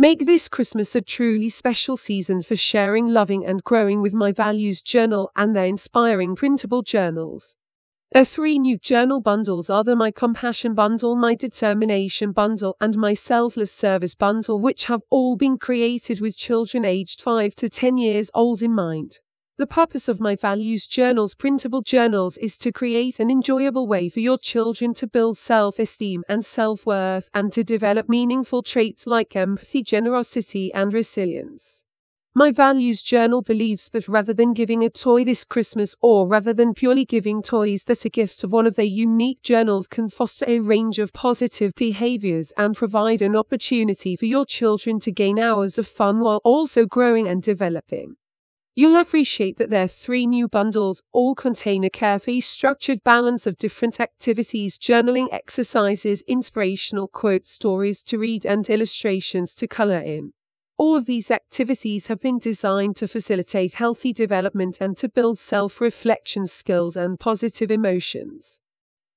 Make this Christmas a truly special season for sharing, loving, and growing with My Values Journal and their inspiring printable journals. The three new journal bundles are the My Compassion Bundle, My Determination Bundle, and My Selfless Service Bundle, which have all been created with children aged 5 to 10 years old in mind. The purpose of My Values Journals printable journals is to create an enjoyable way for your children to build self esteem and self worth and to develop meaningful traits like empathy, generosity, and resilience. My Values Journal believes that rather than giving a toy this Christmas or rather than purely giving toys that a gift of one of their unique journals can foster a range of positive behaviors and provide an opportunity for your children to gain hours of fun while also growing and developing. You'll appreciate that their three new bundles all contain a carefully structured balance of different activities, journaling exercises, inspirational quotes, stories to read, and illustrations to color in. All of these activities have been designed to facilitate healthy development and to build self reflection skills and positive emotions.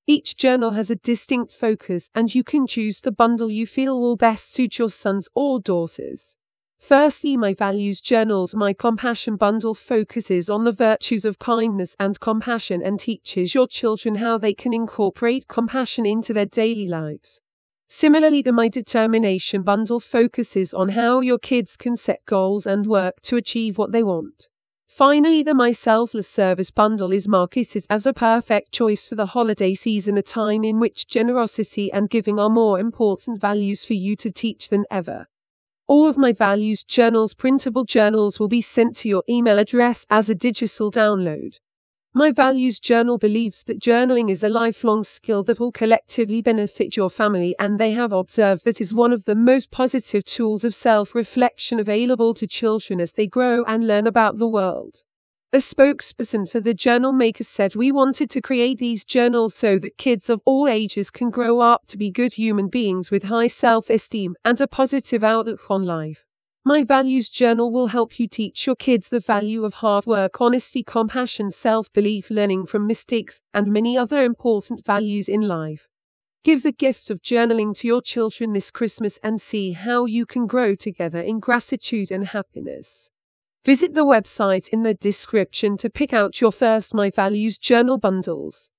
Each journal has a distinct focus, and you can choose the bundle you feel will best suit your sons or daughters. Firstly, My Values Journals My Compassion Bundle focuses on the virtues of kindness and compassion and teaches your children how they can incorporate compassion into their daily lives. Similarly, the My Determination bundle focuses on how your kids can set goals and work to achieve what they want. Finally, the My Selfless Service bundle is marketed as a perfect choice for the holiday season, a time in which generosity and giving are more important values for you to teach than ever. All of my values journals, printable journals, will be sent to your email address as a digital download. My Values Journal believes that journaling is a lifelong skill that will collectively benefit your family, and they have observed that is one of the most positive tools of self reflection available to children as they grow and learn about the world. A spokesperson for the journal maker said, We wanted to create these journals so that kids of all ages can grow up to be good human beings with high self esteem and a positive outlook on life. My Values Journal will help you teach your kids the value of hard work, honesty, compassion, self belief, learning from mistakes, and many other important values in life. Give the gift of journaling to your children this Christmas and see how you can grow together in gratitude and happiness. Visit the website in the description to pick out your first My Values Journal bundles.